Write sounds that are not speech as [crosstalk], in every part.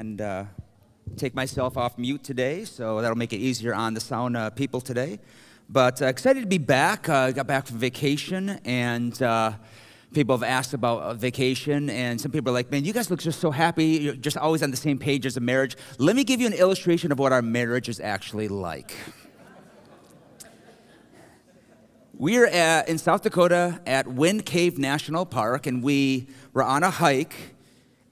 and uh, take myself off mute today, so that'll make it easier on the sound uh, people today. But uh, excited to be back. Uh, got back from vacation, and uh, people have asked about uh, vacation, and some people are like, "Man, you guys look just so happy. You're just always on the same page as a marriage." Let me give you an illustration of what our marriage is actually like. We're at, in South Dakota at Wind Cave National Park, and we were on a hike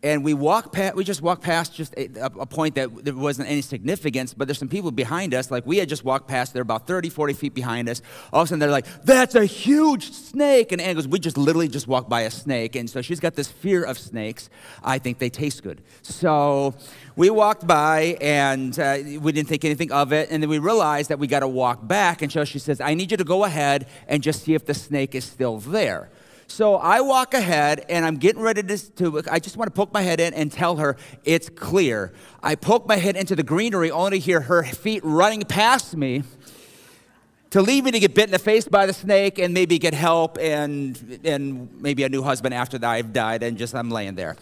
and we walk past, we just walked past just a, a, point that there wasn't any significance, but there's some people behind us. Like we had just walked past, they're about 30, 40 feet behind us. All of a sudden they're like, that's a huge snake. And Anne goes, we just literally just walked by a snake. And so she's got this fear of snakes. I think they taste good. So we walked by and uh, we didn't think anything of it. And then we realized that we got to walk back. And so she says, I need you to go ahead and just see if the snake is still there. So I walk ahead and I'm getting ready to, to, I just want to poke my head in and tell her it's clear. I poke my head into the greenery only to hear her feet running past me to leave me to get bit in the face by the snake and maybe get help and, and maybe a new husband after that I've died and just I'm laying there.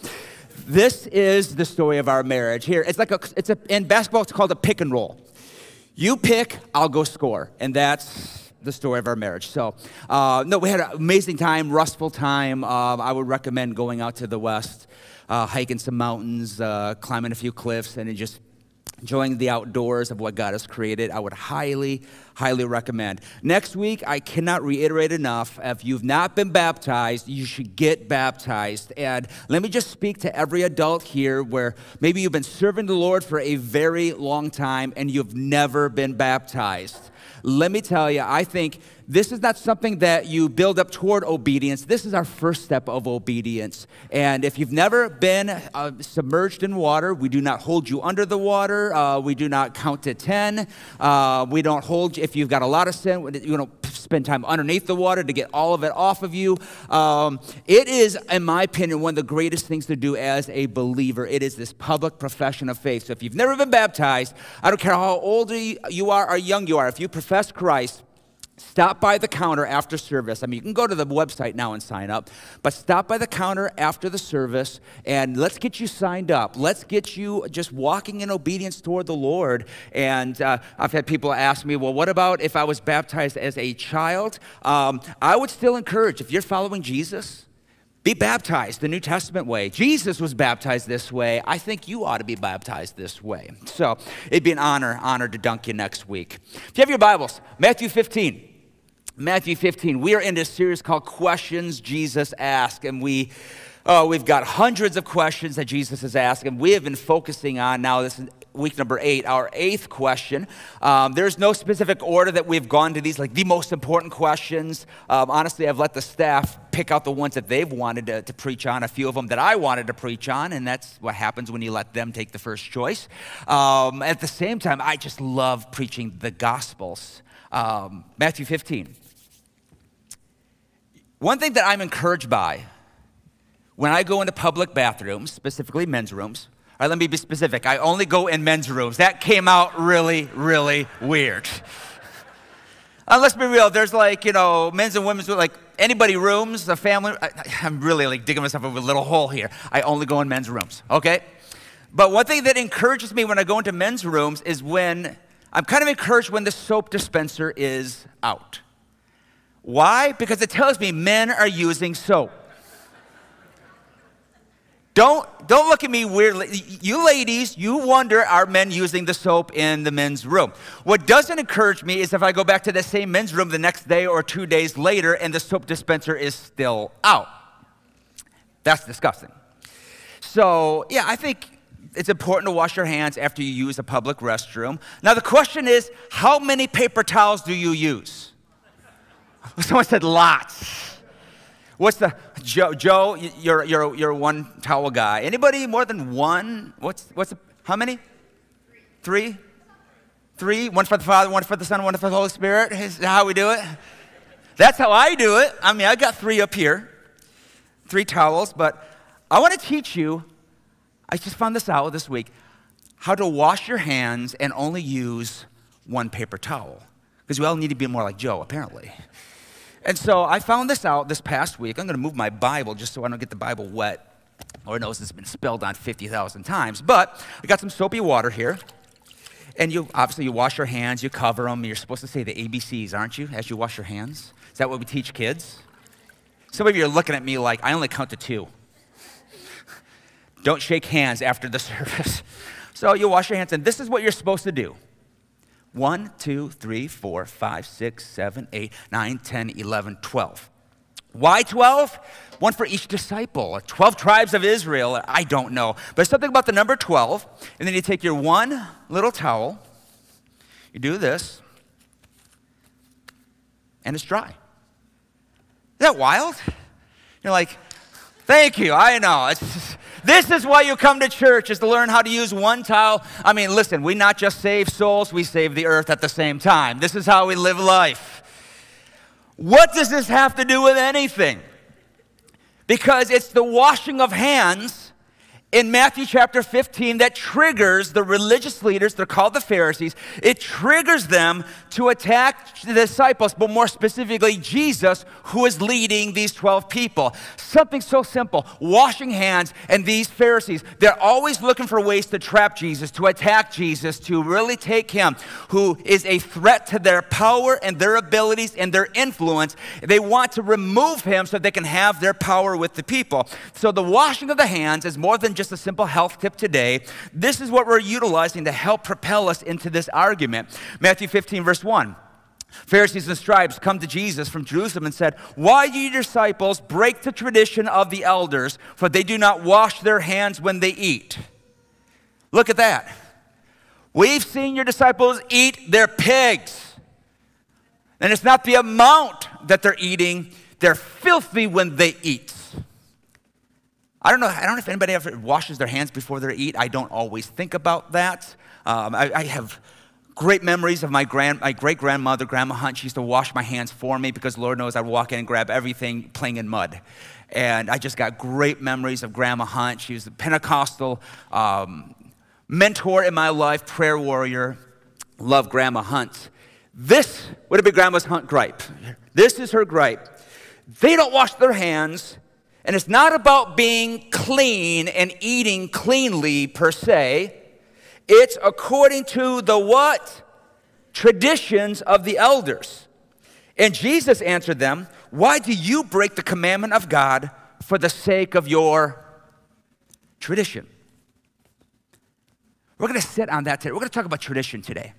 This is the story of our marriage. Here, it's like a, it's a, in basketball, it's called a pick and roll. You pick, I'll go score. And that's the story of our marriage. So, uh, no, we had an amazing time, restful time. Uh, I would recommend going out to the west, uh, hiking some mountains, uh, climbing a few cliffs, and just enjoying the outdoors of what God has created. I would highly, highly recommend. Next week, I cannot reiterate enough. If you've not been baptized, you should get baptized. And let me just speak to every adult here where maybe you've been serving the Lord for a very long time and you've never been baptized. Let me tell you, I think this is not something that you build up toward obedience. This is our first step of obedience. And if you've never been uh, submerged in water, we do not hold you under the water. Uh, we do not count to 10. Uh, we don't hold you, if you've got a lot of sin, you don't spend time underneath the water to get all of it off of you. Um, it is, in my opinion, one of the greatest things to do as a believer. It is this public profession of faith. So if you've never been baptized, I don't care how old you are or young you are, if you profess Christ, Stop by the counter after service. I mean, you can go to the website now and sign up, but stop by the counter after the service and let's get you signed up. Let's get you just walking in obedience toward the Lord. And uh, I've had people ask me, well, what about if I was baptized as a child? Um, I would still encourage, if you're following Jesus, be baptized the New Testament way. Jesus was baptized this way. I think you ought to be baptized this way. So it'd be an honor, honor to dunk you next week. If you have your Bibles, Matthew 15. Matthew 15. We are in a series called Questions Jesus Asked, and we Oh, we've got hundreds of questions that Jesus has asked, and we have been focusing on now. This week number eight, our eighth question. Um, there's no specific order that we've gone to these, like the most important questions. Um, honestly, I've let the staff pick out the ones that they've wanted to, to, preach on, a few of them that I wanted to preach on, and that's what happens when you let them take the first choice. Um, at the same time, I just love preaching the Gospels. Um, Matthew 15. One thing that I'm encouraged by when I go into public bathrooms, specifically men's rooms, all right, let me be specific. I only go in men's rooms. That came out really, really weird. [laughs] uh, let's be real. There's like, you know, men's and women's, like anybody rooms, a family. I, am really like digging myself a little hole here. I only go in men's rooms, okay? But one thing that encourages me when I go into men's rooms is when I'm kind of encouraged when the soap dispenser is out. Why? Because it tells me men are using soap. Don't, don't look at me weirdly. You ladies, you wonder are men using the soap in the men's room? What doesn't encourage me is if I go back to the same men's room the next day or two days later and the soap dispenser is still out. That's disgusting. So, yeah, I think it's important to wash your hands after you use a public restroom. Now, the question is how many paper towels do you use? [laughs] Someone said lots. What's the Joe? Joe, you're you're you're one towel guy. Anybody more than one? What's what's the, how many? Three. Three. One for the Father, one for the Son, one for the Holy Spirit. Is that how we do it? That's how I do it. I mean, I got three up here, three towels. But I want to teach you. I just found this out this week. How to wash your hands and only use one paper towel. Because we all need to be more like Joe, apparently. And so I found this out this past week. I'm going to move my Bible just so I don't get the Bible wet. Lord knows it's been spilled on 50,000 times. But I got some soapy water here. And you obviously you wash your hands, you cover them. You're supposed to say the ABCs, aren't you, as you wash your hands? Is that what we teach kids? Some of you are looking at me like I only count to two. Don't shake hands after the [laughs] service. So you wash your hands, and this is what you're supposed to do. One, two, three, four, five, six, seven, eight, nine, 10, 11, 12. Why 12? One for each disciple. 12 tribes of Israel. I don't know. But something about the number 12. And then you take your one little towel, you do this, and it's dry. Is that wild? You're like, thank you. I know. It's, this is why you come to church, is to learn how to use one towel. I mean, listen, we not just save souls, we save the earth at the same time. This is how we live life. What does this have to do with anything? Because it's the washing of hands in Matthew chapter 15 that triggers the religious leaders, they're called the Pharisees, it triggers them to attack the disciples, but more specifically, Jesus, who is leading these 12 people. Something so simple washing hands, and these Pharisees, they're always looking for ways to trap Jesus, to attack Jesus, to really take him, who is a threat to their power and their abilities and their influence. They want to remove him so they can have their power with the people. So the washing of the hands is more than just a simple health tip today. This is what we're utilizing to help propel us into this argument. Matthew 15, verse 1. Pharisees and scribes come to Jesus from Jerusalem and said, Why do your disciples break the tradition of the elders, for they do not wash their hands when they eat? Look at that. We've seen your disciples eat their pigs. And it's not the amount that they're eating, they're filthy when they eat. I don't know. I don't know if anybody ever washes their hands before they eat. I don't always think about that. Um, I, I, have great memories of my grand, my great grandmother, Grandma Hunt. She used to wash my hands for me because Lord knows I'd walk in and grab everything playing in mud. And I just got great memories of Grandma Hunt. She was a Pentecostal um, mentor in my life, prayer warrior. Love Grandma Hunt. This would have been Grandma's Hunt gripe. This is her gripe. They don't wash their hands and it's not about being clean and eating cleanly per se. It's according to the what? Traditions of the elders. And Jesus answered them, Why do you break the commandment of God for the sake of your tradition? We're going to sit on that today. We're going to talk about tradition today.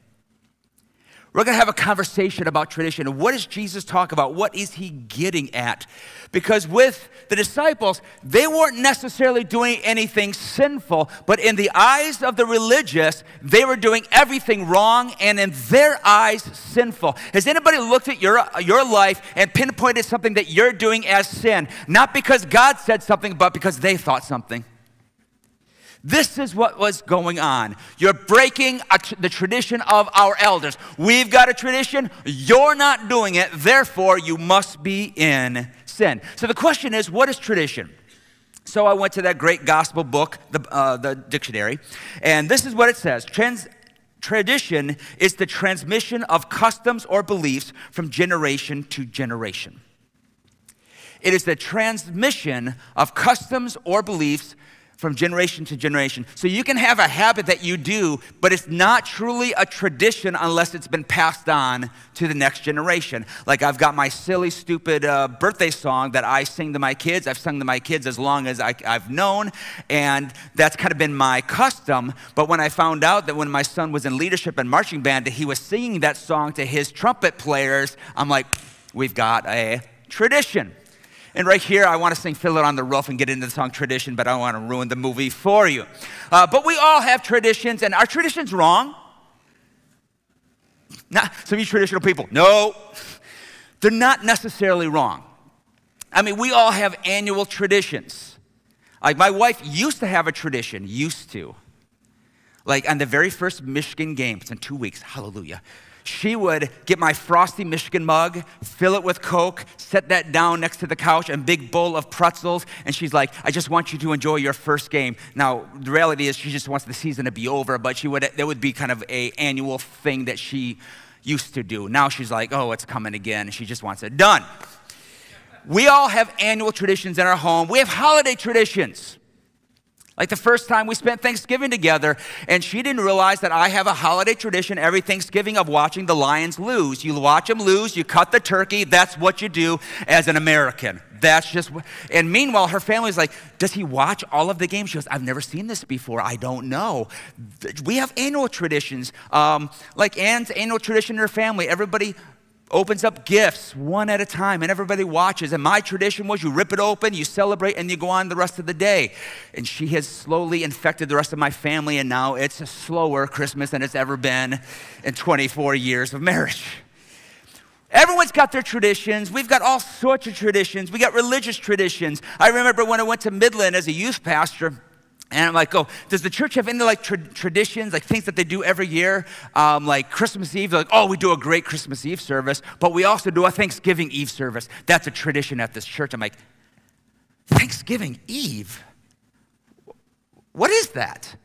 We're going to have a conversation about tradition. What does Jesus talk about? What is he getting at? Because with the disciples, they weren't necessarily doing anything sinful, but in the eyes of the religious, they were doing everything wrong and in their eyes, sinful. Has anybody looked at your, your life and pinpointed something that you're doing as sin? Not because God said something, but because they thought something. This is what was going on. You're breaking the tradition of our elders. We've got a tradition, you're not doing it, therefore, you must be in sin. So the question is what is tradition? So I went to that great gospel book, the, uh, the dictionary, and this is what it says Trans- Tradition is the transmission of customs or beliefs from generation to generation. It is the transmission of customs or beliefs from generation to generation. So you can have a habit that you do, but it's not truly a tradition unless it's been passed on to the next generation. Like I've got my silly, stupid uh, birthday song that I sing to my kids. I've sung to my kids as long as I, I've known, and that's kind of been my custom. But when I found out that when my son was in leadership and marching band, that he was singing that song to his trumpet players, I'm like, we've got a tradition. And right here, I want to sing Fiddler on the Roof and get into the song tradition, but I don't want to ruin the movie for you. Uh, but we all have traditions, and are traditions wrong? Not some of you traditional people, no, they're not necessarily wrong. I mean, we all have annual traditions. Like my wife used to have a tradition, used to. Like on the very first Michigan game, it's in two weeks, hallelujah she would get my frosty Michigan mug, fill it with Coke, set that down next to the couch, and big bowl of pretzels. And she's like, I just want you to enjoy your first game. Now, the reality is she just wants the season to be over, but she would, that would be kind of a annual thing that she used to do. Now she's like, oh, it's coming again. She just wants it done. We all have annual traditions in our home. We have holiday traditions. Like the first time we spent Thanksgiving together, and she didn't realize that I have a holiday tradition every Thanksgiving of watching the Lions lose. You watch them lose, you cut the turkey, that's what you do as an American. That's just, and meanwhile, her family's like, Does he watch all of the games? She goes, I've never seen this before. I don't know. We have annual traditions, um, like Anne's annual tradition in her family. Everybody opens up gifts one at a time and everybody watches. And my tradition was you rip it open, you celebrate, and you go on the rest of the day. And she has slowly infected the rest of my family, and now it's a slower Christmas than it's ever been in 24 years of marriage. Everyone's got their traditions. We've got all sorts of traditions. We got religious traditions. I remember when I went to Midland as a youth pastor. And I'm like, oh, does the church have any like tra- traditions, like things that they do every year? Um, like Christmas Eve, like, oh, we do a great Christmas Eve service, but we also do a Thanksgiving Eve service. That's a tradition at this church. I'm like, Thanksgiving Eve? What is that?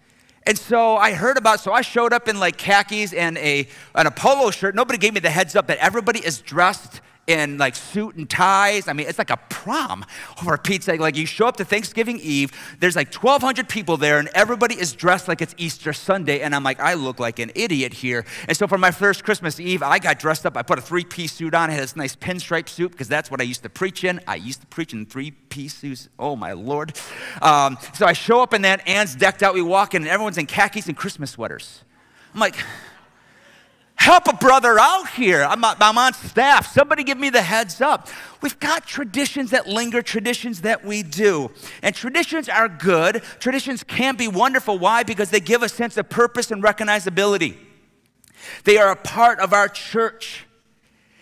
And so I heard about, so I showed up in like khakis and a, and a polo shirt. Nobody gave me the heads up that everybody is dressed in like suit and ties. I mean, it's like a prom over a pizza. Like you show up to Thanksgiving Eve, there's like 1,200 people there, and everybody is dressed like it's Easter Sunday. And I'm like, I look like an idiot here. And so for my first Christmas Eve, I got dressed up. I put a three piece suit on. I had this nice pinstripe suit because that's what I used to preach in. I used to preach in three piece suits. Oh my Lord. Um, so I show up in that. Anne's decked out. We walk in, and everyone's in khakis and Christmas sweaters. I'm like, Help a brother out here. I'm, I'm on staff. Somebody give me the heads up. We've got traditions that linger, traditions that we do. And traditions are good. Traditions can be wonderful. Why? Because they give a sense of purpose and recognizability. They are a part of our church.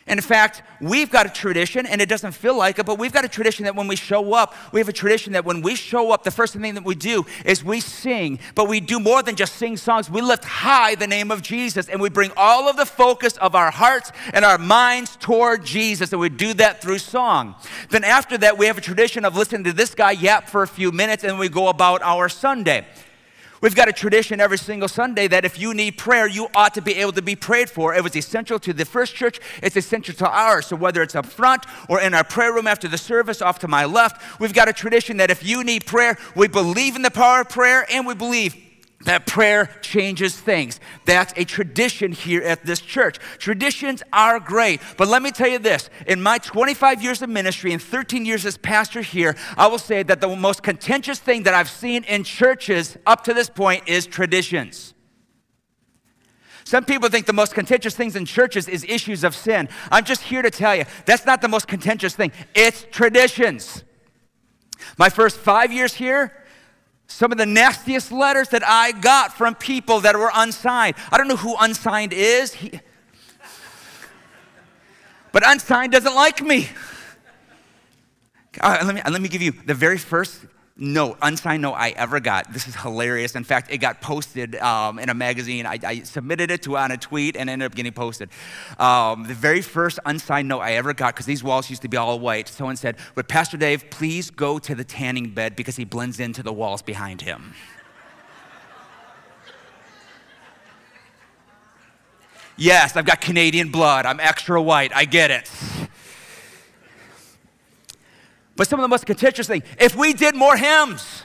In fact, we've got a tradition, and it doesn't feel like it, but we've got a tradition that when we show up, we have a tradition that when we show up, the first thing that we do is we sing. But we do more than just sing songs. We lift high the name of Jesus, and we bring all of the focus of our hearts and our minds toward Jesus, and we do that through song. Then after that, we have a tradition of listening to this guy yap for a few minutes, and we go about our Sunday. We've got a tradition every single Sunday that if you need prayer, you ought to be able to be prayed for. It was essential to the first church, it's essential to ours. So whether it's up front or in our prayer room after the service, off to my left, we've got a tradition that if you need prayer, we believe in the power of prayer and we believe that prayer changes things. That's a tradition here at this church. Traditions are great, but let me tell you this in my 25 years of ministry and 13 years as pastor here, I will say that the most contentious thing that I've seen in churches up to this point is traditions. Some people think the most contentious things in churches is issues of sin. I'm just here to tell you that's not the most contentious thing, it's traditions. My first five years here, some of the nastiest letters that I got from people that were unsigned. I don't know who unsigned is, he, but unsigned doesn't like me. Uh, let, me, let me give you the very first note, unsigned note I ever got. This is hilarious. In fact, it got posted um, in a magazine. I, I, submitted it to on a tweet and ended up getting posted. Um, the very first unsigned note I ever got, because these walls used to be all white, someone said, Would Pastor Dave please go to the tanning bed because he blends into the walls behind him? yes, I've got Canadian blood. I'm extra white. I get it. But some of the most contentious things, if we did more hymns,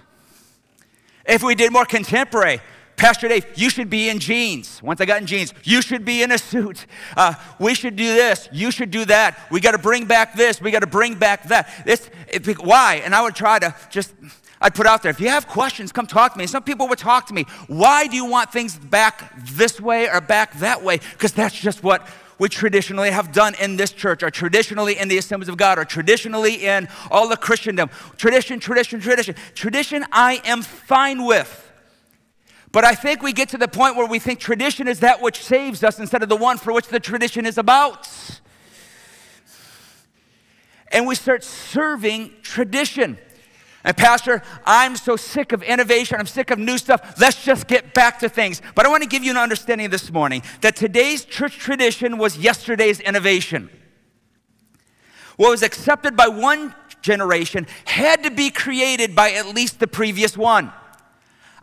if we did more contemporary, Pastor Dave, you should be in jeans. Once I got in jeans, you should be in a suit. Uh, we should do this. You should do that. We got to bring back this. We got to bring back that. This, it, why? And I would try to just, I'd put out there, if you have questions, come talk to me. Some people would talk to me. Why do you want things back this way or back that way? Because that's just what we traditionally have done in this church, or traditionally in the assemblies of God, or traditionally in all the Christendom. Tradition, tradition, tradition. Tradition, I am fine with. But I think we get to the point where we think tradition is that which saves us instead of the one for which the tradition is about. And we start serving tradition. And, Pastor, I'm so sick of innovation. I'm sick of new stuff. Let's just get back to things. But I want to give you an understanding this morning that today's church tradition was yesterday's innovation. What was accepted by one generation had to be created by at least the previous one.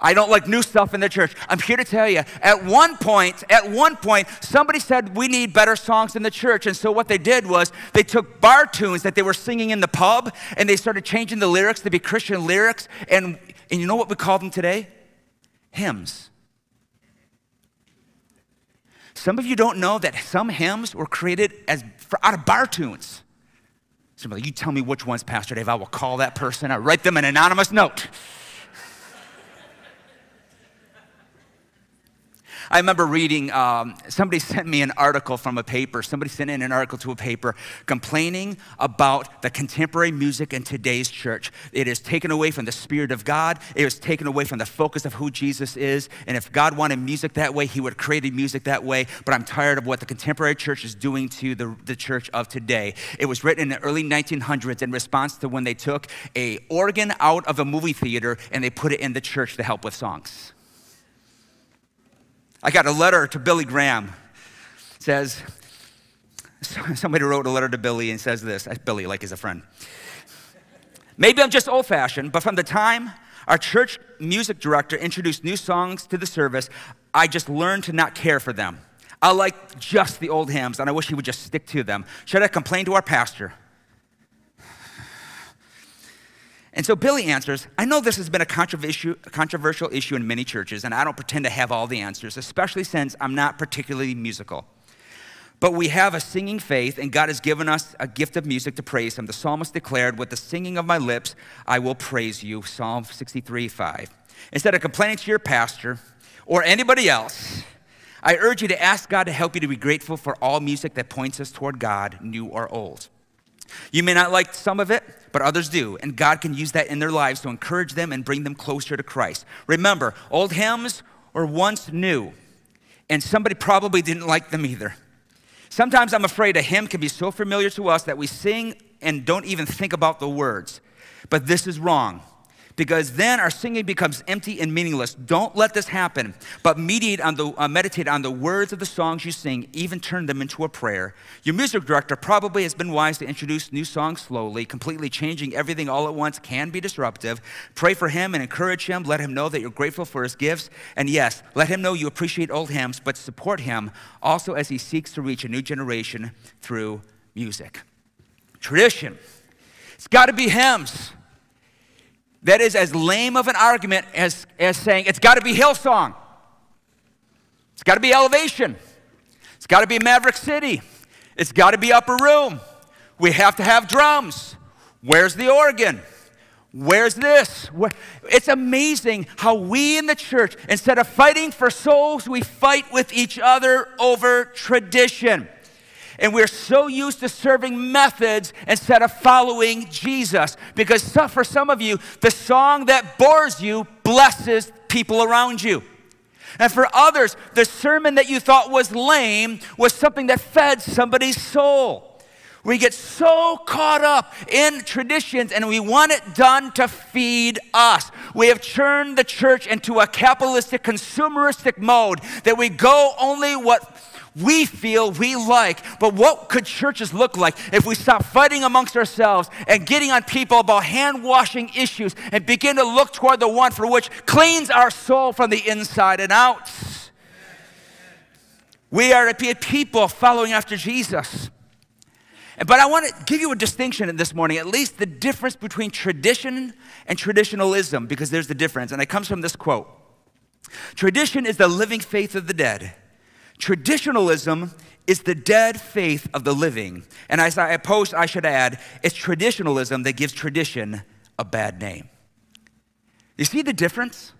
I don't like new stuff in the church. I'm here to tell you, at one point, at one point, somebody said we need better songs in the church. And so what they did was they took bar tunes that they were singing in the pub and they started changing the lyrics to be Christian lyrics. And, and you know what we call them today? Hymns. Some of you don't know that some hymns were created as for, out of bar tunes. Somebody, you tell me which ones, Pastor Dave. I will call that person. I write them an anonymous note. I remember reading, um, somebody sent me an article from a paper. Somebody sent in an article to a paper complaining about the contemporary music in today's church. It is taken away from the Spirit of God, it is taken away from the focus of who Jesus is. And if God wanted music that way, He would have created music that way. But I'm tired of what the contemporary church is doing to the, the church of today. It was written in the early 1900s in response to when they took a organ out of a movie theater and they put it in the church to help with songs. I got a letter to Billy Graham. It says, somebody wrote a letter to Billy and says this, Billy, like is a friend. Maybe I'm just old fashioned, but from the time our church music director introduced new songs to the service, I just learned to not care for them. I like just the old hymns, and I wish he would just stick to them. Should I complain to our pastor? And so Billy answers, I know this has been a controversial issue in many churches, and I don't pretend to have all the answers, especially since I'm not particularly musical. But we have a singing faith, and God has given us a gift of music to praise Him. The psalmist declared, With the singing of my lips, I will praise you. Psalm 63 5. Instead of complaining to your pastor or anybody else, I urge you to ask God to help you to be grateful for all music that points us toward God, new or old. You may not like some of it, but others do, and God can use that in their lives to encourage them and bring them closer to Christ. Remember, old hymns were once new, and somebody probably didn't like them either. Sometimes I'm afraid a hymn can be so familiar to us that we sing and don't even think about the words. But this is wrong because then our singing becomes empty and meaningless. Don't let this happen, but meditate on the, uh, meditate on the words of the songs you sing, even turn them into a prayer. Your music director probably has been wise to introduce new songs slowly. Completely changing everything all at once can be disruptive. Pray for him and encourage him. Let him know that you're grateful for his gifts. And yes, let him know you appreciate old hymns, but support him also as he seeks to reach a new generation through music. Tradition. It's got to be hymns. That is as lame of an argument as, as saying it's got to be Hillsong. It's got to be Elevation. It's got to be Maverick City. It's got to be Upper Room. We have to have drums. Where's the organ? Where's this? It's amazing how we in the church, instead of fighting for souls, we fight with each other over tradition. And we're so used to serving methods instead of following Jesus. Because for some of you, the song that bores you blesses people around you. And for others, the sermon that you thought was lame was something that fed somebody's soul. We get so caught up in traditions and we want it done to feed us. We have turned the church into a capitalistic, consumeristic mode that we go only what we feel we like. But what could churches look like if we stop fighting amongst ourselves and getting on people about hand washing issues and begin to look toward the one for which cleans our soul from the inside and out? We are a people following after Jesus. But I want to give you a distinction in this morning, at least the difference between tradition and traditionalism, because there's the difference. And it comes from this quote Tradition is the living faith of the dead. Traditionalism is the dead faith of the living. And as I post, I should add, it's traditionalism that gives tradition a bad name. You see the difference?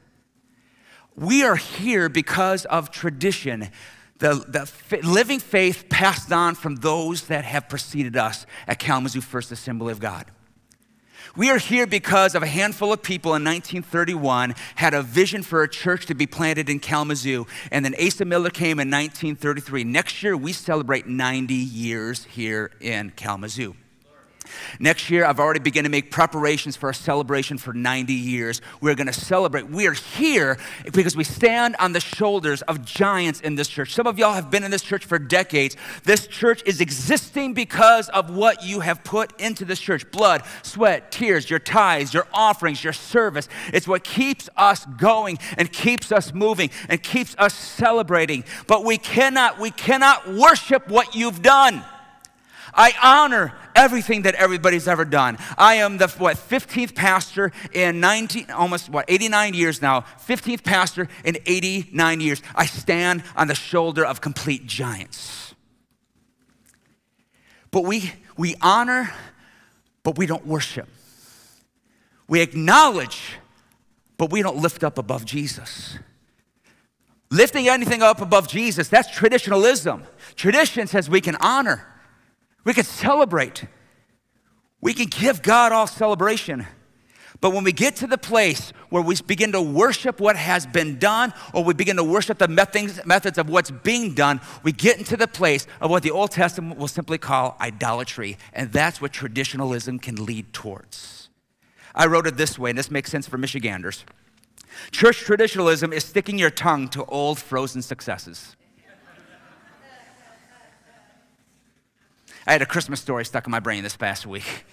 We are here because of tradition, the, the living faith passed on from those that have preceded us at Kalamazoo First Assembly of God. We are here because of a handful of people in 1931 had a vision for a church to be planted in Kalamazoo. And then Asa Miller came in 1933. Next year, we celebrate 90 years here in Kalamazoo. Next year, I've already begun to make preparations for a celebration for 90 years. We're going to celebrate. We are here because we stand on the shoulders of giants in this church. Some of y'all have been in this church for decades. This church is existing because of what you have put into this church blood, sweat, tears, your tithes, your offerings, your service. It's what keeps us going and keeps us moving and keeps us celebrating. But we cannot, we cannot worship what you've done. I honor everything that everybody's ever done. I am the what 15th pastor in 19 almost what 89 years now. 15th pastor in 89 years. I stand on the shoulder of complete giants. But we we honor but we don't worship. We acknowledge but we don't lift up above Jesus. Lifting anything up above Jesus, that's traditionalism. Tradition says we can honor. We can celebrate. We can give God all celebration. But when we get to the place where we begin to worship what has been done, or we begin to worship the methods of what's being done, we get into the place of what the Old Testament will simply call idolatry. And that's what traditionalism can lead towards. I wrote it this way, and this makes sense for Michiganders. Church traditionalism is sticking your tongue to old frozen successes. I had a Christmas story stuck in my brain this past week.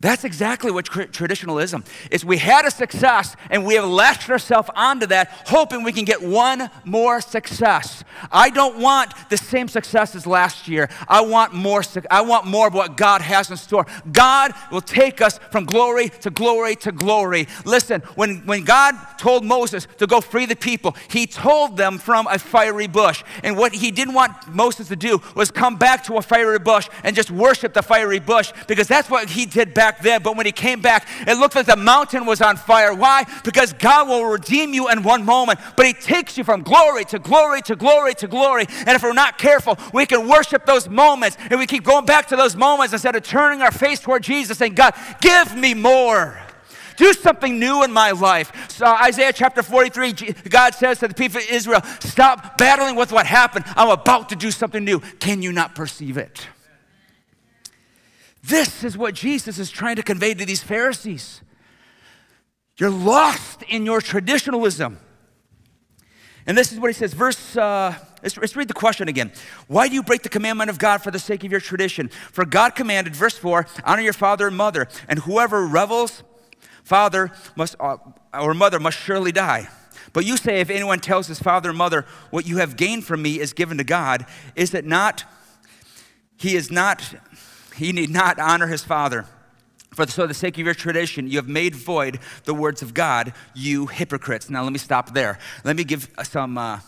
That's exactly what traditionalism is. We had a success and we have latched ourselves onto that, hoping we can get one more success. I don't want the same success as last year. I want more. I want more of what God has in store. God will take us from glory to glory to glory. Listen, when, when God told Moses to go free the people, he told them from a fiery bush. And what he didn't want Moses to do was come back to a fiery bush and just worship the fiery bush because that's what he did back back then, but when he came back, it looked like the mountain was on fire. Why? Because God will redeem you in one moment, but he takes you from glory to glory to glory to glory. And if we're not careful, we can worship those moments and we keep going back to those moments instead of turning our face toward Jesus saying, God, give me more do something new in my life. So Isaiah chapter 43, God says to the people of Israel, Stop battling with what happened. I'm about to do something new. Can you not perceive it? This is what Jesus is trying to convey to these Pharisees. You're lost in your traditionalism. And this is what he says, verse, uh, let's, let's, read the question again. Why do you break the commandment of God for the sake of your tradition? For God commanded, verse 4, honor your father and mother, and whoever revels, father must, uh, or mother must surely die. But you say, if anyone tells his father or mother, what you have gained from me is given to God, is it not, he is not he need not honor his father. For so the sake of your tradition, you have made void the words of God, you hypocrites. Now, let me stop there. Let me give some uh,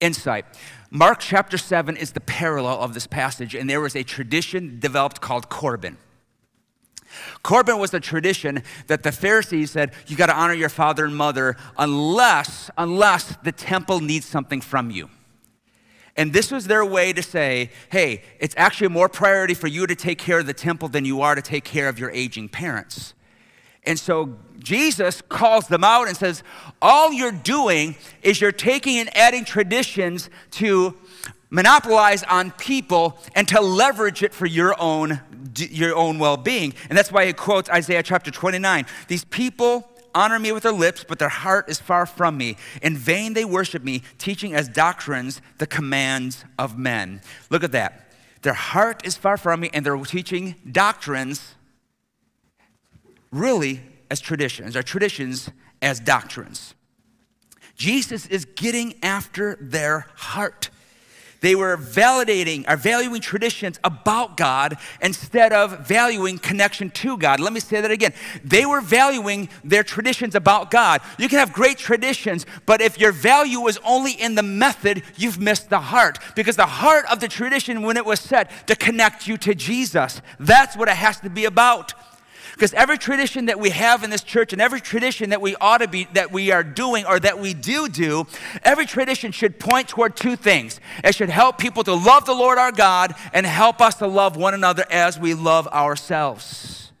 insight. Mark chapter 7 is the parallel of this passage, and there was a tradition developed called Corban. Corban was a tradition that the Pharisees said, you got to honor your father and mother unless, unless the temple needs something from you. And this was their way to say, hey, it's actually more priority for you to take care of the temple than you are to take care of your aging parents. And so Jesus calls them out and says, all you're doing is you're taking and adding traditions to monopolize on people and to leverage it for your own, your own well being. And that's why he quotes Isaiah chapter 29. These people honor me with their lips, but their heart is far from me. In vain they worship me, teaching as doctrines the commands of men. Look at that. Their heart is far from me, and they're teaching doctrines really as traditions, or traditions as doctrines. Jesus is getting after their heart. They were validating or valuing traditions about God instead of valuing connection to God. Let me say that again. They were valuing their traditions about God. You can have great traditions, but if your value is only in the method, you've missed the heart. Because the heart of the tradition, when it was set to connect you to Jesus, that's what it has to be about. Because every tradition that we have in this church and every tradition that we ought to be, that we are doing or that we do do, every tradition should point toward two things. It should help people to love the Lord our God and help us to love one another as we love ourselves.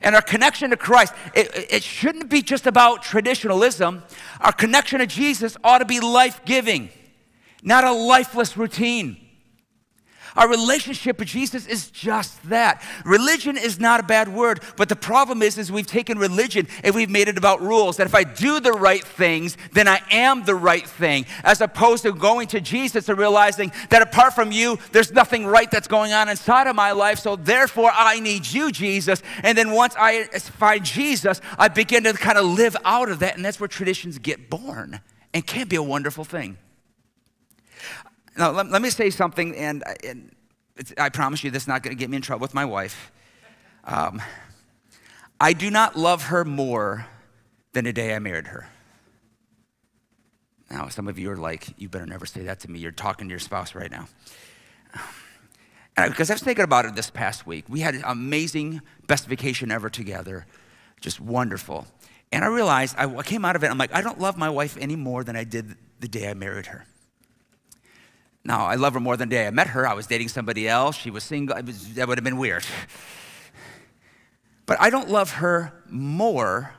And our connection to Christ, it, it shouldn't be just about traditionalism. Our connection to Jesus ought to be life giving, not a lifeless routine. Our relationship with Jesus is just that. Religion is not a bad word, but the problem is, is we've taken religion and we've made it about rules. That if I do the right things, then I am the right thing, as opposed to going to Jesus and realizing that apart from you, there's nothing right that's going on inside of my life. So therefore, I need you, Jesus. And then once I find Jesus, I begin to kind of live out of that, and that's where traditions get born and can be a wonderful thing. Now, let, let me say something, and, and I promise you this is not going to get me in trouble with my wife. Um, I do not love her more than the day I married her. Now, some of you are like, you better never say that to me. You're talking to your spouse right now. Because I was thinking about it this past week. We had an amazing best vacation ever together, just wonderful. And I realized, I came out of it, I'm like, I don't love my wife any more than I did the day I married her. Now, I love her more than the day I met her. I was dating somebody else. She was single. Was, that would have been weird. But I don't love her more.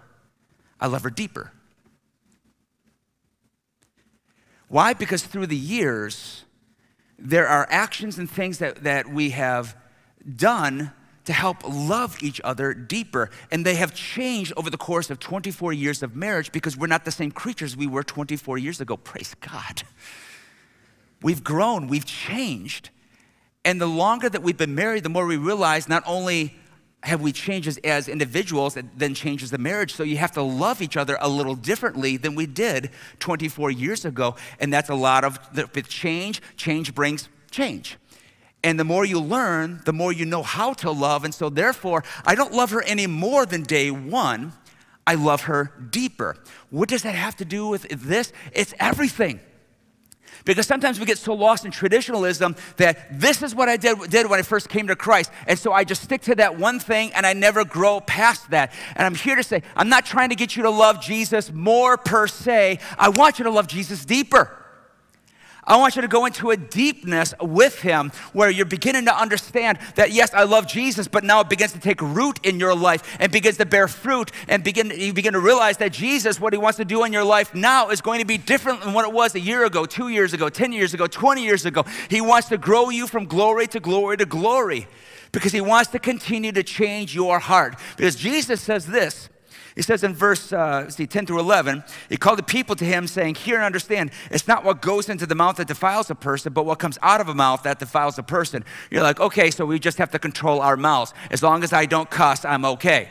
I love her deeper. Why? Because through the years, there are actions and things that, that we have done to help love each other deeper. And they have changed over the course of 24 years of marriage because we're not the same creatures we were 24 years ago. Praise God. We've grown, we've changed. And the longer that we've been married, the more we realize not only have we changed as, individuals, it then changes the marriage. So you have to love each other a little differently than we did 24 years ago. And that's a lot of the, with change, change brings change. And the more you learn, the more you know how to love. And so, therefore, I don't love her any more than day one. I love her deeper. What does that have to do with this? It's everything. Because sometimes we get so lost in traditionalism that this is what I did, did when I first came to Christ. And so I just stick to that one thing and I never grow past that. And I'm here to say, I'm not trying to get you to love Jesus more per se. I want you to love Jesus deeper. I want you to go into a deepness with Him where you're beginning to understand that, yes, I love Jesus, but now it begins to take root in your life and begins to bear fruit. And begin, you begin to realize that Jesus, what He wants to do in your life now, is going to be different than what it was a year ago, two years ago, 10 years ago, 20 years ago. He wants to grow you from glory to glory to glory because He wants to continue to change your heart. Because Jesus says this. He says in verse uh, see, 10 through 11, he called the people to him, saying, Hear and understand, it's not what goes into the mouth that defiles a person, but what comes out of a mouth that defiles a person. You're like, okay, so we just have to control our mouths. As long as I don't cuss, I'm okay.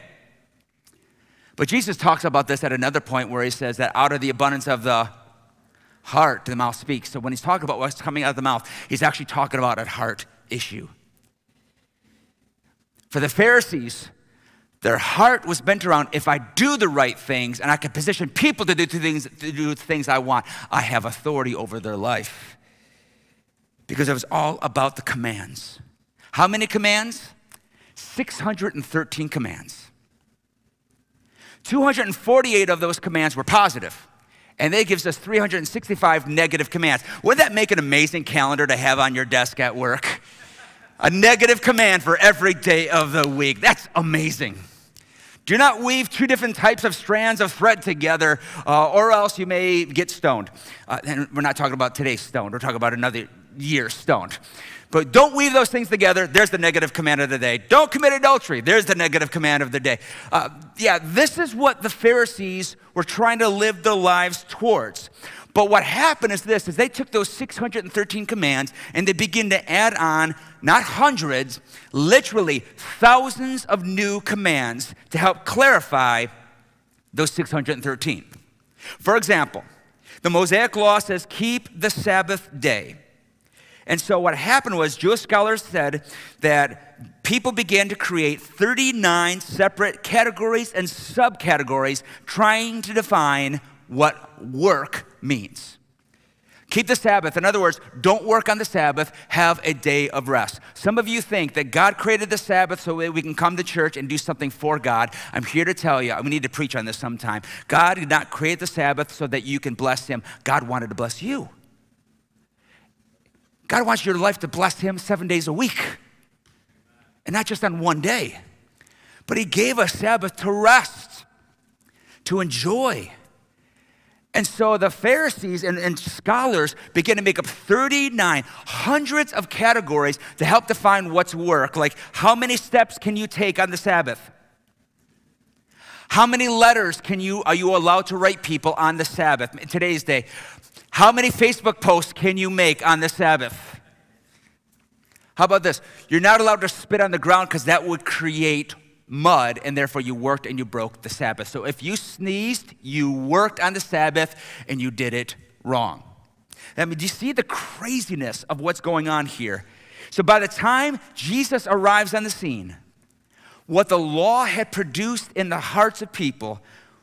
But Jesus talks about this at another point where he says that out of the abundance of the heart, the mouth speaks. So when he's talking about what's coming out of the mouth, he's actually talking about a heart issue. For the Pharisees, their heart was bent around if I do the right things and I can position people to do things, to do things I want, I have authority over their life. Because it was all about the commands. How many commands? 613 commands. 248 of those commands were positive, and that gives us 365 negative commands. Wouldn't that make an amazing calendar to have on your desk at work? A negative command for every day of the week. That's amazing. Do not weave two different types of strands of thread together, uh, or else you may get stoned. Uh, and we're not talking about today's stoned, we're talking about another year stoned. But don't weave those things together. There's the negative command of the day. Don't commit adultery. There's the negative command of the day. Uh, yeah, this is what the Pharisees were trying to live their lives towards. But what happened is this, is they took those 613 commands and they begin to add on, not hundreds, literally thousands of new commands to help clarify those 613. For example, the Mosaic Law says, keep the Sabbath day. And so what happened was, Jewish scholars said that people began to create 39 separate categories and subcategories trying to define what work means. Keep the Sabbath. In other words, don't work on the Sabbath, have a day of rest. Some of you think that God created the Sabbath so that we can come to church and do something for God. I'm here to tell you, we need to preach on this sometime. God did not create the Sabbath so that you can bless Him, God wanted to bless you. God wants your life to bless Him seven days a week, and not just on one day. But He gave us Sabbath to rest, to enjoy And so the Pharisees and, and, scholars begin to make up 39, hundreds of categories to help define what's work. Like, how many steps can you take on the Sabbath? How many letters can you, are you allowed to write people on the Sabbath, today's day? How many Facebook posts can you make on the Sabbath? How about this? You're not allowed to spit on the ground because that would create mud, and therefore you worked and you broke the Sabbath. So if you sneezed, you worked on the Sabbath and you did it wrong. I mean, do you see the craziness of what's going on here? So by the time Jesus arrives on the scene, what the law had produced in the hearts of people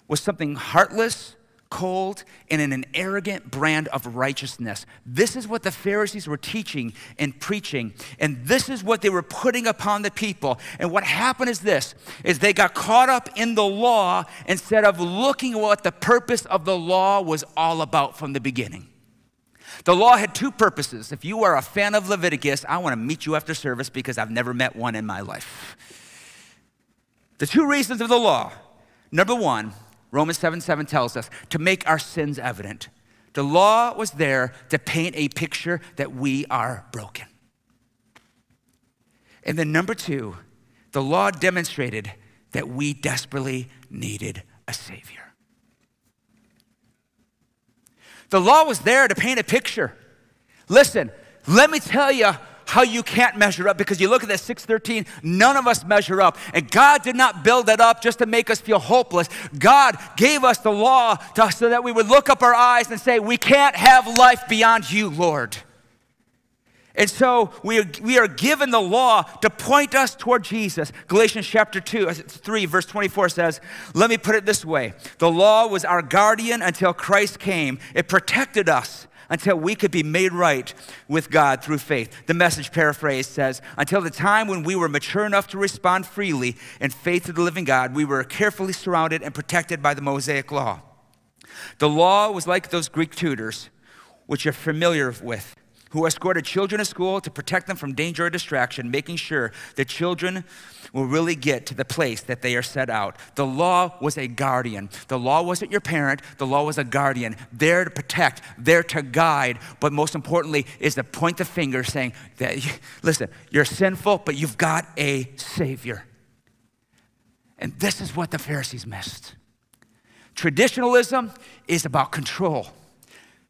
was something heartless, cold, and in an arrogant brand of righteousness. This is what the Pharisees were teaching and preaching, and this is what they were putting upon the people. And what happened is this is they got caught up in the law instead of looking at what the purpose of the law was all about from the beginning. The law had two purposes. If you are a fan of Leviticus, I want to meet you after service because I've never met one in my life. The two reasons of the law number one, Romans 7 7 tells us to make our sins evident. The law was there to paint a picture that we are broken. And then, number two, the law demonstrated that we desperately needed a Savior. The law was there to paint a picture. Listen, let me tell you how you can't measure up because you look at that 613, none of us measure up. And God did not build that up just to make us feel hopeless. God gave us the law to, so that we would look up our eyes and say, We can't have life beyond you, Lord. And so we are, we are given the law to point us toward Jesus. Galatians chapter 2, uh, 3, verse 24 says, Let me put it this way The law was our guardian until Christ came, it protected us until we could be made right with God through faith. The message paraphrase says, Until the time when we were mature enough to respond freely in faith to the living God, we were carefully surrounded and protected by the Mosaic law. The law was like those Greek tutors, which you're familiar with who escorted children to school to protect them from danger or distraction, making sure that children will really get to the place that they are set out. The law was a guardian. The law wasn't your parent, the law was a guardian, there to protect, there to guide, but most importantly, is to point the finger saying that, [laughs] listen, you're sinful, but you've got a Savior. And this is what the Pharisees missed. Traditionalism is about control.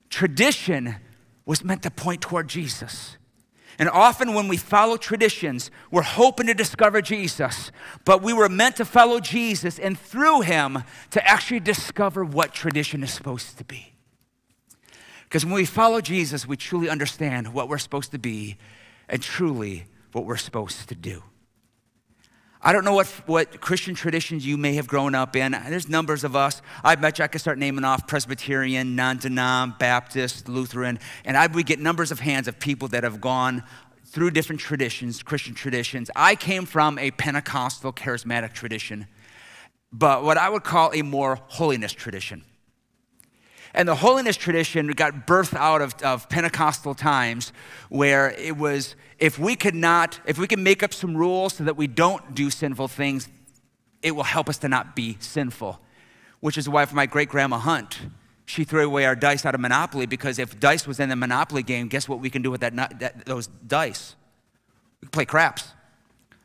Tradition was meant to point toward Jesus. And often when we follow traditions, we're hoping to discover Jesus, but we were meant to follow Jesus and through him to actually discover what tradition is supposed to be. Because when we follow Jesus, we truly understand what we're supposed to be and truly what we're supposed to do. I don't know what, what Christian traditions you may have grown up in. There's numbers of us. I bet you I could start naming off Presbyterian, non denom, Baptist, Lutheran, and I would get numbers of hands of people that have gone through different traditions, Christian traditions. I came from a Pentecostal charismatic tradition, but what I would call a more holiness tradition. And the holiness tradition got birthed out of, of Pentecostal times where it was if we could not, if we can make up some rules so that we don't do sinful things, it will help us to not be sinful. Which is why for my great grandma Hunt, she threw away our dice out of Monopoly because if dice was in the Monopoly game, guess what we can do with that, that those dice? We can play craps.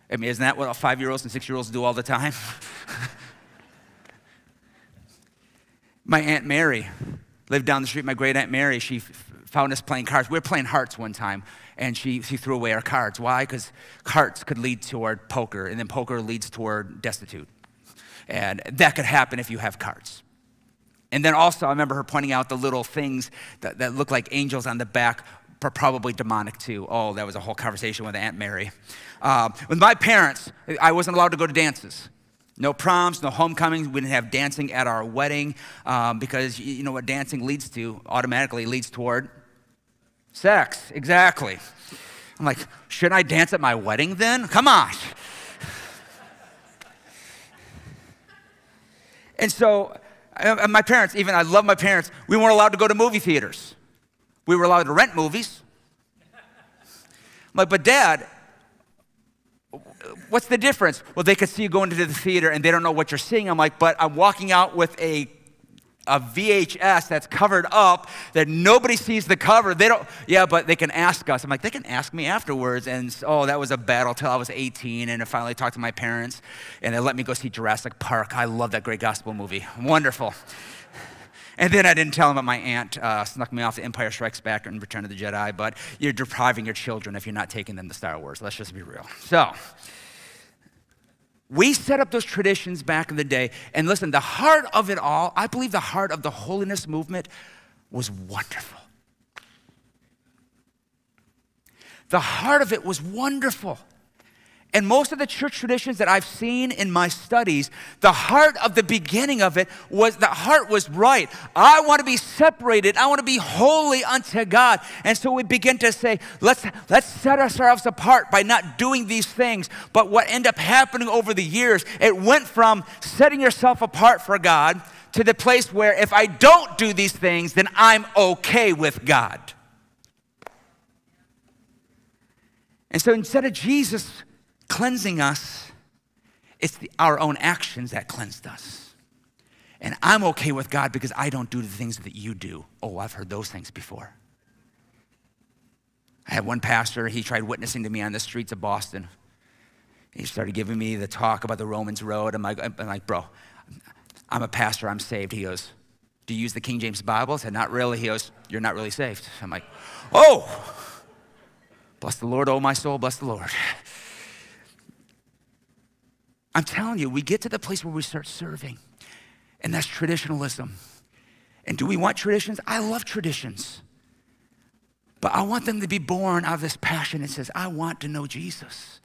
I mean, isn't that what five year olds and six year olds do all the time? [laughs] my Aunt Mary lived down the street. My great Aunt Mary, she found us playing cards. We were playing hearts one time and she, she threw away our cards. Why? Because cards could lead toward poker, and then poker leads toward destitute. And that could happen if you have cards. And then also, I remember her pointing out the little things that, that look like angels on the back, probably demonic too. Oh, that was a whole conversation with Aunt Mary. Um, with my parents, I wasn't allowed to go to dances. No proms, no homecomings. We didn't have dancing at our wedding um, because you know what dancing leads to automatically leads toward Sex, exactly. I'm like, shouldn't I dance at my wedding then? Come on. and so, uh, uh, my parents, even I love my parents, we weren't allowed to go to movie theaters. We were allowed to rent movies. I'm like, but dad, what's the difference? Well, they could see you going to the theater and they don't know what you're seeing. I'm like, but I'm walking out with a a VHS that's covered up that nobody sees the cover. They don't, yeah, but they can ask us. I'm like, they can ask me afterwards. And oh, that was a battle till I was 18. And I finally talked to my parents and they let me go see Jurassic Park. I love that great gospel movie. Wonderful. And then I didn't tell them that my aunt uh, snuck me off the Empire Strikes Back and Return of the Jedi, but you're depriving your children if you're not taking them to Star Wars. Let's just be real. So, we set up those traditions back in the day. And listen, the heart of it all, I believe the heart of the holiness movement was wonderful. The heart of it was wonderful. And most of the church traditions that I've seen in my studies, the heart of the beginning of it was the heart was right. I want to be separated. I want to be holy unto God. And so we begin to say, let's let's set ourselves apart by not doing these things. But what ended up happening over the years, it went from setting yourself apart for God to the place where if I don't do these things, then I'm okay with God. And so instead of Jesus cleansing us, it's the, our own actions that cleansed us. And I'm okay with God because I don't do the things that you do. Oh, I've heard those things before. I had one pastor, he tried witnessing to me on the streets of Boston. He started giving me the talk about the Romans Road. I'm like, I'm like, bro, I'm a pastor, I'm saved. He goes, Do you use the King James Bible? I said, Not really. He goes, You're not really saved. I'm like, Oh, bless the Lord, oh my soul, bless the Lord. I'm telling you, we get to the place where we start serving, and that's traditionalism. And do we want traditions? I love traditions. But I want them to be born out of this passion that says, I want to know Jesus.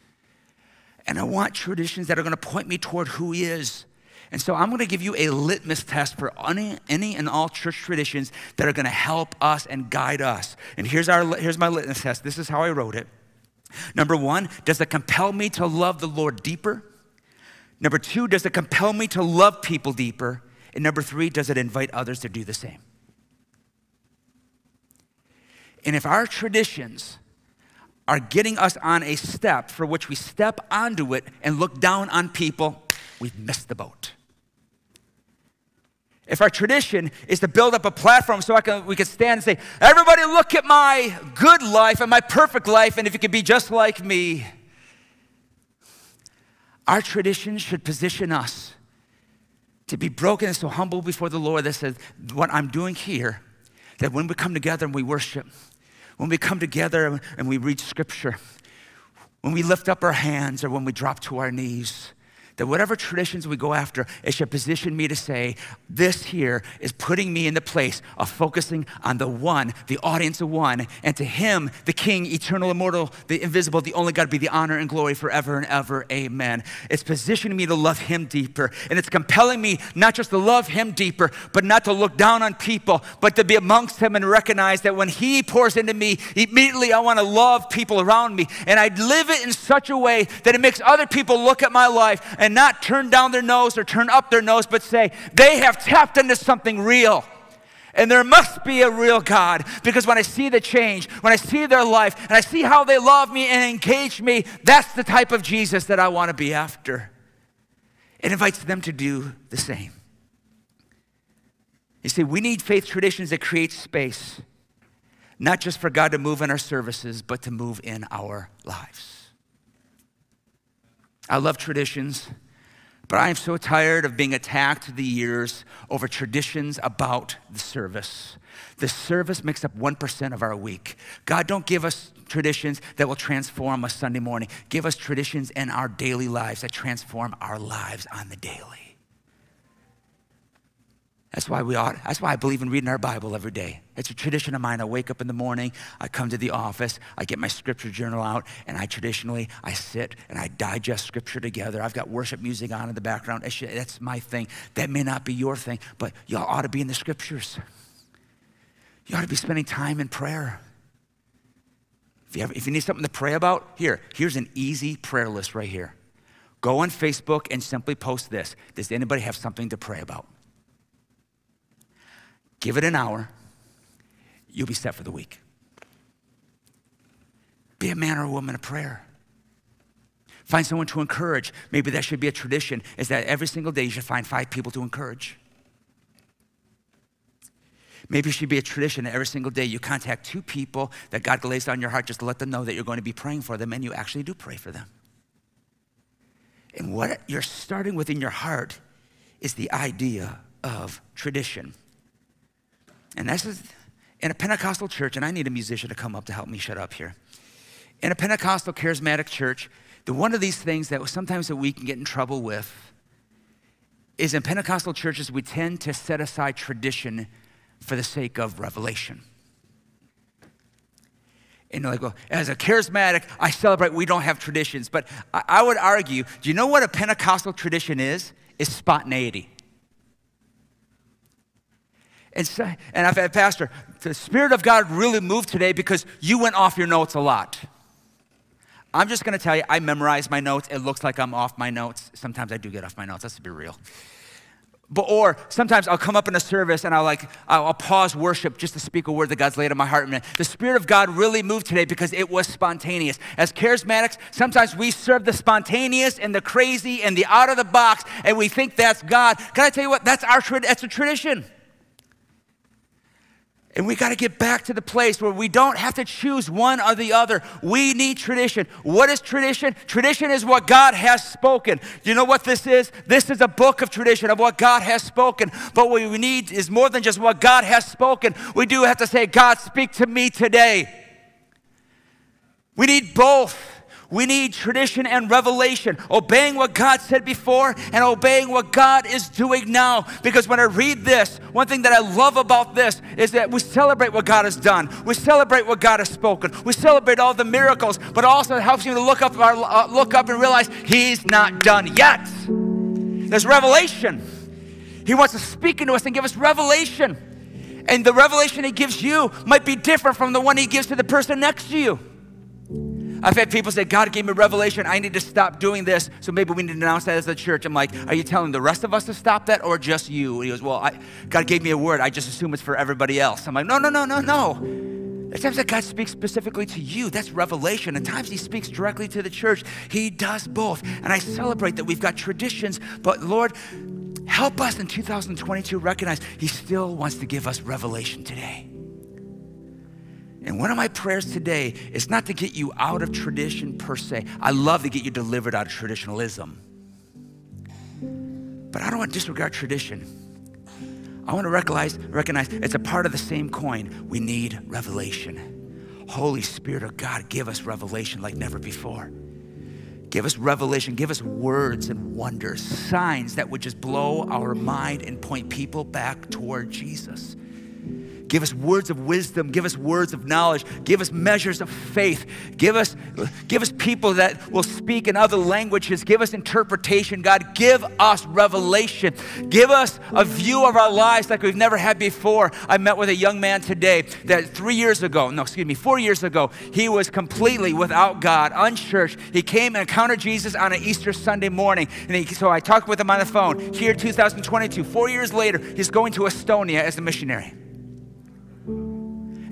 And I want traditions that are going to point me toward who he is. And so I'm going to give you a litmus test for any, any and all church traditions that are going to help us and guide us. And here's, our, here's my litmus test. This is how I wrote it. Number one, does it compel me to love the Lord deeper? Number two, does it compel me to love people deeper? And number three, does it invite others to do the same? And if our traditions are getting us on a step for which we step onto it and look down on people, we've missed the boat. If our tradition is to build up a platform so I can, we can stand and say, Everybody, look at my good life and my perfect life, and if you could be just like me, our traditions should position us to be broken and so humble before the Lord that says, What I'm doing here, that when we come together and we worship, when we come together and we read scripture, when we lift up our hands or when we drop to our knees, that whatever traditions we go after, it should position me to say, this here is putting me in the place of focusing on the one, the audience of one, and to him, the King, eternal, immortal, the invisible, the only God, be the honor and glory forever and ever. Amen. It's positioning me to love him deeper. And it's compelling me not just to love him deeper, but not to look down on people, but to be amongst him and recognize that when he pours into me, immediately I want to love people around me. And I live it in such a way that it makes other people look at my life and not turn down their nose or turn up their nose, but say, they have tapped into something real. And there must be a real God because when I see the change, when I see their life, and I see how they love me and engage me, that's the type of Jesus that I want to be after. It invites them to do the same. You see, we need faith traditions that create space, not just for God to move in our services, but to move in our lives. I love traditions. But I am so tired of being attacked the years over traditions about the service. The service makes up 1% of our week. God, don't give us traditions that will transform us Sunday morning. Give us traditions in our daily lives that transform our lives on the daily. That's why we ought, that's why I believe in reading our Bible every day. It's a tradition of mine. I wake up in the morning, I come to the office, I get my scripture journal out, and I traditionally I sit and I digest scripture together. I've got worship music on in the background. That's my thing. That may not be your thing, but y'all ought to be in the scriptures. You ought to be spending time in prayer. If you, if you need something to pray about, here, here's an easy prayer list right here. Go on Facebook and simply post this. Does anybody have something to pray about? Give it an hour, you'll be set for the week. Be a man or a woman of prayer. Find someone to encourage. Maybe that should be a tradition, is that every single day you should find five people to encourage. Maybe it should be a tradition that every single day you contact two people that God lays on your heart just to let them know that you're going to be praying for them and you actually do pray for them. And what you're starting with in your heart is the idea of tradition. And this is in a Pentecostal church, and I need a musician to come up to help me shut up here. In a Pentecostal charismatic church, the one of these things that sometimes that we can get in trouble with is in Pentecostal churches, we tend to set aside tradition for the sake of revelation. And like, well, as a charismatic, I celebrate we don't have traditions. But I, I would argue, do you know what a Pentecostal tradition is? Is spontaneity. And, so, and I've had, Pastor, the Spirit of God really moved today because you went off your notes a lot. I'm just going to tell you, I memorize my notes. It looks like I'm off my notes. Sometimes I do get off my notes. Let's be real. But, or sometimes I'll come up in a service and I'll like I'll, pause worship just to speak a word that God's laid on my heart. The Spirit of God really moved today because it was spontaneous. As charismatics, sometimes we serve the spontaneous and the crazy and the out of the box, and we think that's God. Can I tell you what? That's our that's a tradition. And we got to get back to the place where we don't have to choose one or the other. We need tradition. What is tradition? Tradition is what God has spoken. You know what this is? This is a book of tradition of what God has spoken. But what we need is more than just what God has spoken. We do have to say, God, speak to me today. We need both. We need tradition and revelation, obeying what God said before and obeying what God is doing now. Because when I read this, one thing that I love about this is that we celebrate what God has done. We celebrate what God has spoken. We celebrate all the miracles, but also it helps you to look up, our, uh, look up and realize He's not done yet. There's revelation. He wants to speak into us and give us revelation. And the revelation He gives you might be different from the one He gives to the person next to you. I've had people say, God gave me revelation. I need to stop doing this. So maybe we need to announce that as a church. I'm like, are you telling the rest of us to stop that or just you? And he goes, well, I, God gave me a word. I just assume it's for everybody else. I'm like, no, no, no, no, no. At times that God speaks specifically to you. That's revelation. At times He speaks directly to the church. He does both. And I celebrate that we've got traditions, but Lord, help us in 2022 recognize He still wants to give us revelation today. And one of my prayers today is not to get you out of tradition per se. I love to get you delivered out of traditionalism. But I don't want to disregard tradition. I want to recognize, recognize it's a part of the same coin. We need revelation. Holy Spirit of God, give us revelation like never before. Give us revelation, give us words and wonders, signs that would just blow our mind and point people back toward Jesus. Give us words of wisdom. Give us words of knowledge. Give us measures of faith. Give us, give us people that will speak in other languages. Give us interpretation. God, give us revelation. Give us a view of our lives like we've never had before. I met with a young man today that three years ago, no, excuse me, four years ago, he was completely without God, unchurched. He came and encountered Jesus on an Easter Sunday morning. And he, so I talked with him on the phone. Here, 2022, four years later, he's going to Estonia as a missionary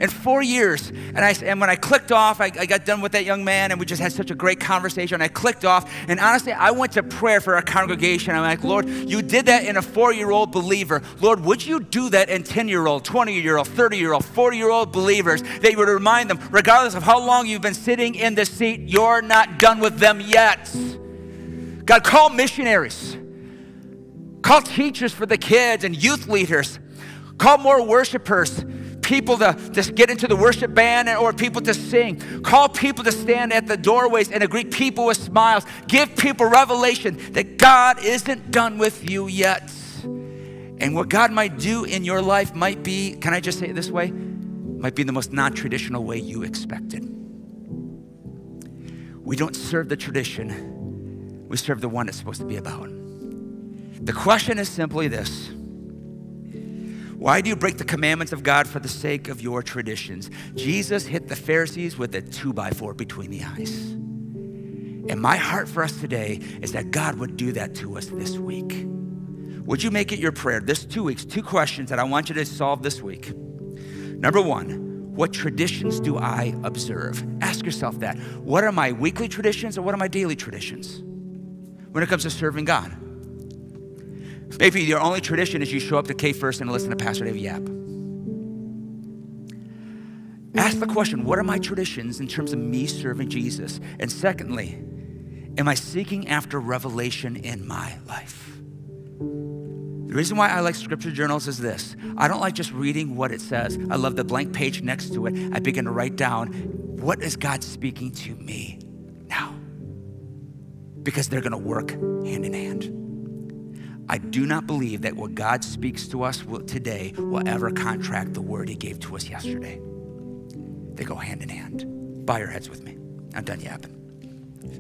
in four years. And, I, and when I clicked off, I, I got done with that young man and we just had such a great conversation. And I clicked off and honestly, I went to prayer for our congregation. I'm like, Lord, you did that in a four year old believer. Lord, would you do that in 10 year old, 20 year old, 30 year old, 40 year old believers that you would remind them, regardless of how long you've been sitting in the seat, you're not done with them yet. God, call missionaries, call teachers for the kids and youth leaders, call more worshipers people to, to get into the worship band or people to sing. Call people to stand at the doorways and greet people with smiles. Give people revelation that God isn't done with you yet. And what God might do in your life might be, can I just say it this way? Might be the most non traditional way you expected. We don't serve the tradition, we serve the one it's supposed to be about. The question is simply this why do you break the commandments of God for the sake of your traditions? Jesus hit the Pharisees with a two by four between the eyes. And my heart for us today is that God would do that to us this week. Would you make it your prayer? This two weeks, two questions that I want you to solve this week. Number one, what traditions do I observe? Ask yourself that. What are my weekly traditions or what are my daily traditions when it comes to serving God? Maybe your only tradition is you show up to K First and listen to Pastor Dave yap. ask the question what are my traditions in terms of me serving Jesus? And secondly, am I seeking after revelation in my life? The reason why I like scripture journals is this I don't like just reading what it says. I love the blank page next to it. I begin to write down what is God speaking to me now? Because they're going to work hand in hand. I do not believe that what God speaks to us today will ever contract the word he gave to us yesterday. They go hand in hand. Bow your heads with me. I'm done yapping.